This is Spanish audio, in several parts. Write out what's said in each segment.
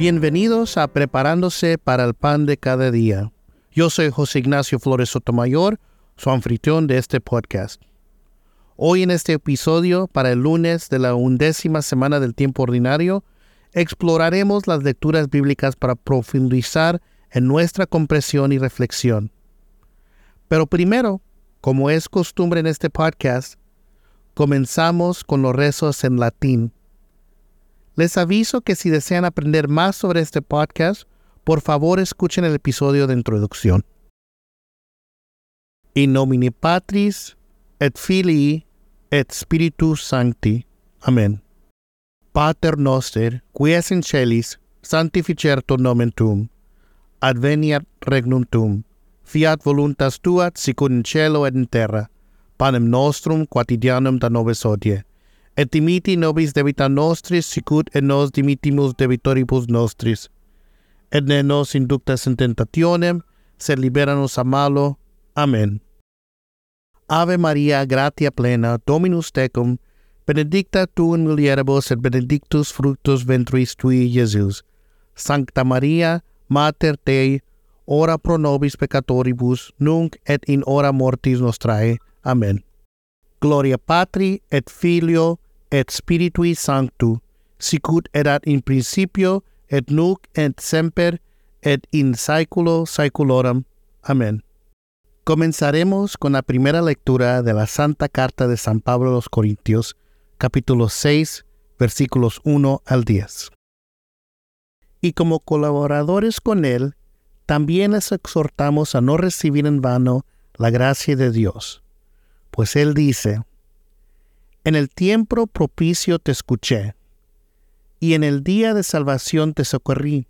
Bienvenidos a Preparándose para el Pan de Cada Día. Yo soy José Ignacio Flores Sotomayor, su anfitrión de este podcast. Hoy en este episodio, para el lunes de la undécima semana del tiempo ordinario, exploraremos las lecturas bíblicas para profundizar en nuestra comprensión y reflexión. Pero primero, como es costumbre en este podcast, comenzamos con los rezos en latín les aviso que si desean aprender más sobre este podcast, por favor escuchen el episodio de introducción. In nomine Patris et Filii et Spiritus Sancti. Amen. Pater noster, qui es in celis, sanctificerto nomen tuum. Adveniat regnum tuum. Fiat voluntas tuat sicut in cielo et in terra. Panem nostrum quotidianum da nobis odie et dimiti nobis debita nostris, sicut et nos dimitimus debitoribus nostris. Et ne nos inductas in tentationem, sed libera nos a malo. Amen. Ave Maria, gratia plena, Dominus tecum, benedicta tu in mulieribus et benedictus fructus ventris tui, Iesus. Sancta Maria, Mater Dei, ora pro nobis peccatoribus, nunc et in hora mortis nostrae. Amen. Gloria Patri et Filio et Spiritui Sanctu, sicut erat in principio, et nunc et semper, et in saeculo saeculorum. Amén. Comenzaremos con la primera lectura de la Santa Carta de San Pablo a los Corintios, capítulo 6, versículos 1 al 10. Y como colaboradores con él, también les exhortamos a no recibir en vano la gracia de Dios, pues él dice, en el tiempo propicio te escuché, y en el día de salvación te socorrí.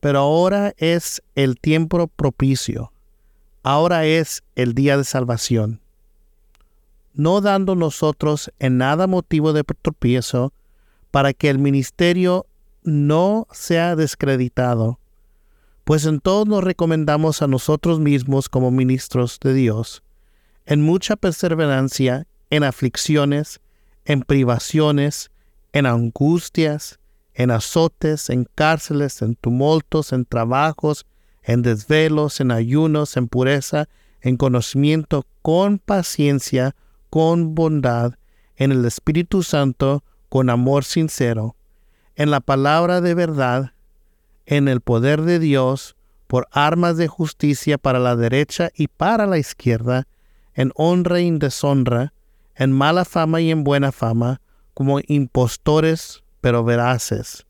Pero ahora es el tiempo propicio, ahora es el día de salvación. No dando nosotros en nada motivo de tropiezo, para que el ministerio no sea descreditado, pues en todo nos recomendamos a nosotros mismos como ministros de Dios, en mucha perseverancia en aflicciones, en privaciones, en angustias, en azotes, en cárceles, en tumultos, en trabajos, en desvelos, en ayunos, en pureza, en conocimiento, con paciencia, con bondad, en el Espíritu Santo, con amor sincero, en la palabra de verdad, en el poder de Dios, por armas de justicia para la derecha y para la izquierda, en honra y en deshonra, en mala fama y en buena fama, como impostores pero veraces.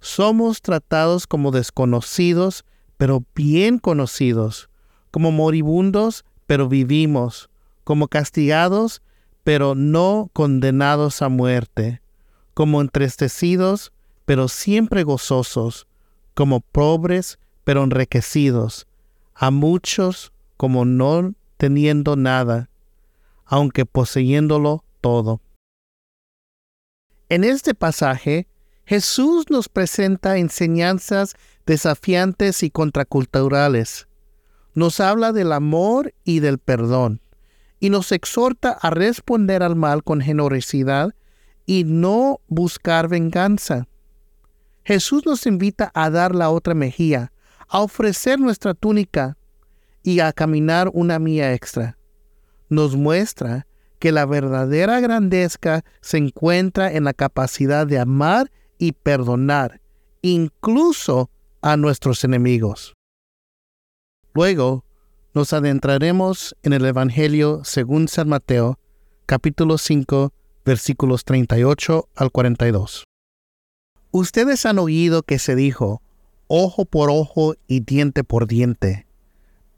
Somos tratados como desconocidos pero bien conocidos, como moribundos pero vivimos, como castigados pero no condenados a muerte, como entristecidos pero siempre gozosos, como pobres pero enriquecidos, a muchos como no teniendo nada, aunque poseyéndolo todo. En este pasaje, Jesús nos presenta enseñanzas desafiantes y contraculturales. Nos habla del amor y del perdón, y nos exhorta a responder al mal con generosidad y no buscar venganza. Jesús nos invita a dar la otra mejilla, a ofrecer nuestra túnica y a caminar una mía extra nos muestra que la verdadera grandeza se encuentra en la capacidad de amar y perdonar, incluso a nuestros enemigos. Luego, nos adentraremos en el Evangelio según San Mateo, capítulo 5, versículos 38 al 42. Ustedes han oído que se dijo, ojo por ojo y diente por diente,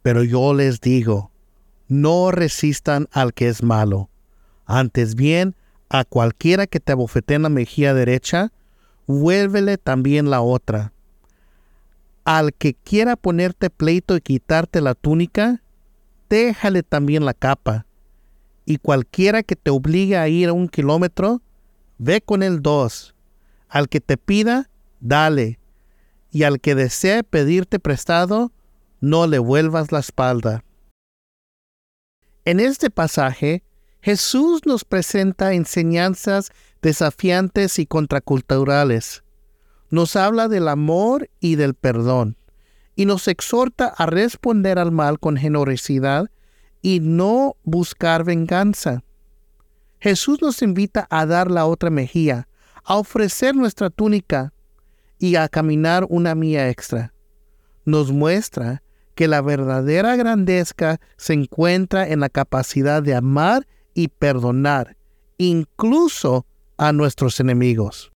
pero yo les digo, no resistan al que es malo. Antes bien, a cualquiera que te abofetee en la mejilla derecha, vuélvele también la otra. Al que quiera ponerte pleito y quitarte la túnica, déjale también la capa. Y cualquiera que te obligue a ir a un kilómetro, ve con él dos. Al que te pida, dale. Y al que desee pedirte prestado, no le vuelvas la espalda. En este pasaje, Jesús nos presenta enseñanzas desafiantes y contraculturales. nos habla del amor y del perdón y nos exhorta a responder al mal con generosidad y no buscar venganza. Jesús nos invita a dar la otra mejilla, a ofrecer nuestra túnica y a caminar una mía extra. Nos muestra que la verdadera grandeza se encuentra en la capacidad de amar y perdonar, incluso a nuestros enemigos.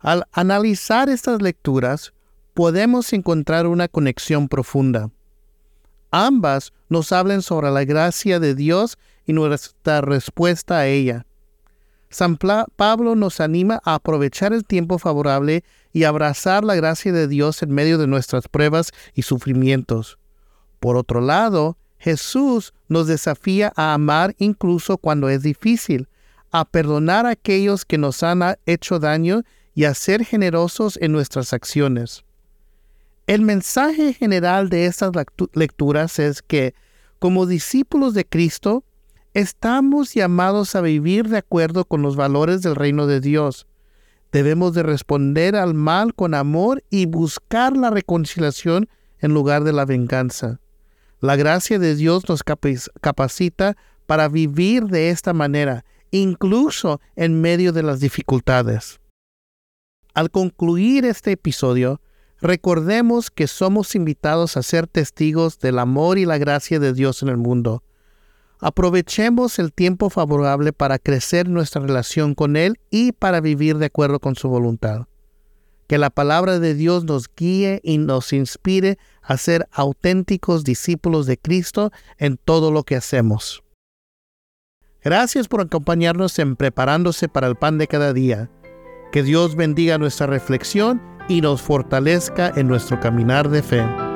Al analizar estas lecturas, podemos encontrar una conexión profunda. Ambas nos hablan sobre la gracia de Dios y nuestra respuesta a ella. San Pablo nos anima a aprovechar el tiempo favorable y abrazar la gracia de Dios en medio de nuestras pruebas y sufrimientos. Por otro lado, Jesús nos desafía a amar incluso cuando es difícil, a perdonar a aquellos que nos han hecho daño y a ser generosos en nuestras acciones. El mensaje general de estas lecturas es que, como discípulos de Cristo, estamos llamados a vivir de acuerdo con los valores del reino de Dios. Debemos de responder al mal con amor y buscar la reconciliación en lugar de la venganza. La gracia de Dios nos capacita para vivir de esta manera, incluso en medio de las dificultades. Al concluir este episodio, recordemos que somos invitados a ser testigos del amor y la gracia de Dios en el mundo. Aprovechemos el tiempo favorable para crecer nuestra relación con Él y para vivir de acuerdo con su voluntad. Que la palabra de Dios nos guíe y nos inspire a ser auténticos discípulos de Cristo en todo lo que hacemos. Gracias por acompañarnos en preparándose para el pan de cada día. Que Dios bendiga nuestra reflexión y nos fortalezca en nuestro caminar de fe.